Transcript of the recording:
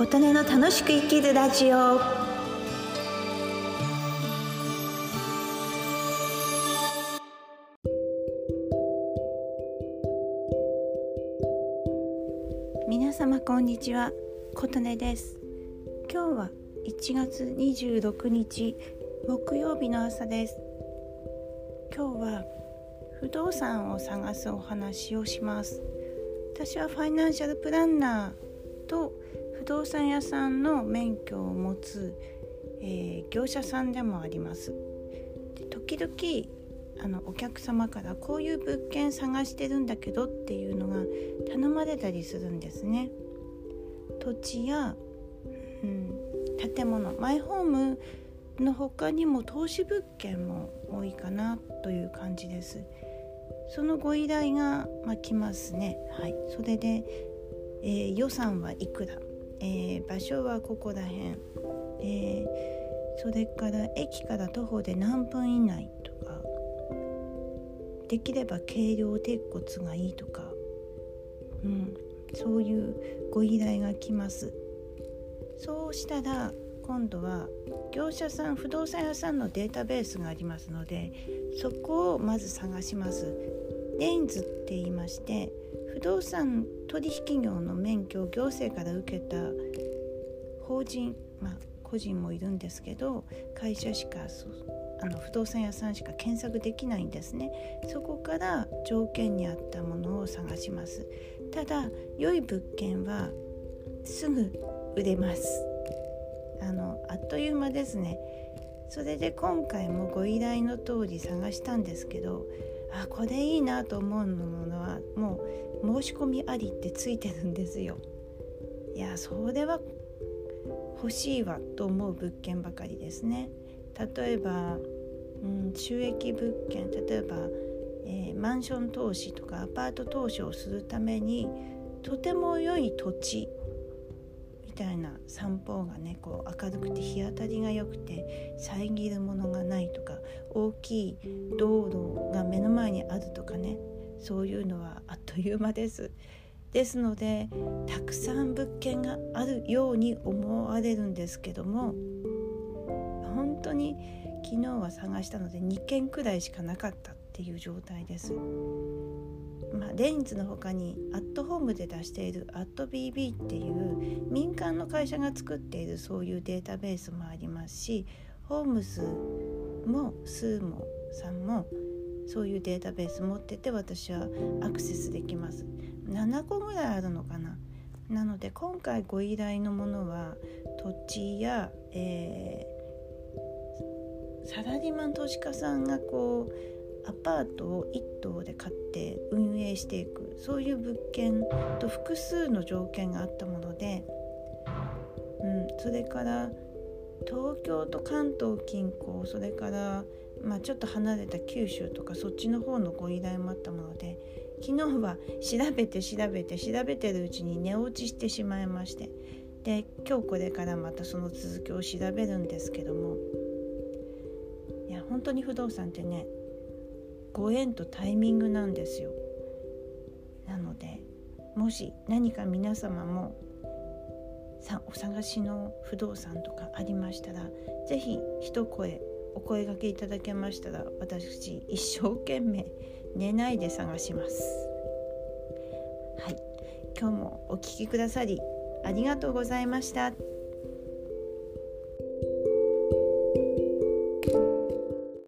琴音の楽しく生きるラジオ。皆様こんにちは。琴音です。今日は1月26日木曜日の朝です。今日は不動産を探すお話をします。私はファイナンシャルプランナーと動産屋さんの免許を持つ、えー、業者さんでもあります。で時々あのお客様からこういう物件探してるんだけどっていうのが頼まれたりするんですね。土地や、うん、建物。マイホームの他にも投資物件も多いかなという感じです。そのご依頼が、まあ、来ますね。はい。それで、えー、予算はいくらえー、場所はここら辺、えー、それから駅から徒歩で何分以内とか。できれば軽量鉄骨がいいとか、うん、そういうご依頼が来ます。そうしたら今度は業者さん不動産屋さんのデータベースがありますのでそこをまず探します。レンズって言いまして不動産取引業の免許を行政から受けた法人まあ個人もいるんですけど会社しかあの不動産屋さんしか検索できないんですね。そこから条件に合ったものを探します。ただ良い物件はすぐ売れます。あのあっという間ですね。それで今回もご依頼の通り探したんですけどあこれいいなと思うものはもう申し込みありってついてるんですよ。いやそれは欲しいわと思う物件ばかりですね。例えば、うん、収益物件例えば、えー、マンション投資とかアパート投資をするためにとても良い土地たいな散歩がねこう明るくて日当たりが良くて遮るものがないとか大きい道路が目の前にあるとかねそういうのはあっという間です。ですのでたくさん物件があるように思われるんですけども本当に昨日は探したので2件くらいしかなかったっていう状態です。まあ、レインズの他にアットホームで出しているアット BB っていう民間の会社が作っているそういうデータベースもありますしホームズもスーモさんもそういうデータベース持ってて私はアクセスできます7個ぐらいあるのかななので今回ご依頼のものは土地や、えー、サラリーマン投資家さんがこうアパートを1棟で買って運営していくそういう物件と複数の条件があったもので、うん、それから東京と関東近郊それから、まあ、ちょっと離れた九州とかそっちの方のご依頼もあったもので昨日は調べて調べて調べてるうちに寝落ちしてしまいましてで今日これからまたその続きを調べるんですけどもいや本当に不動産ってねご縁とタイミングなんですよ。なのでもし何か皆様もさお探しの不動産とかありましたら是非一声お声がけいただけましたら私一生懸命寝ないで探します。はい。今日もお聴きくださりありがとうございました。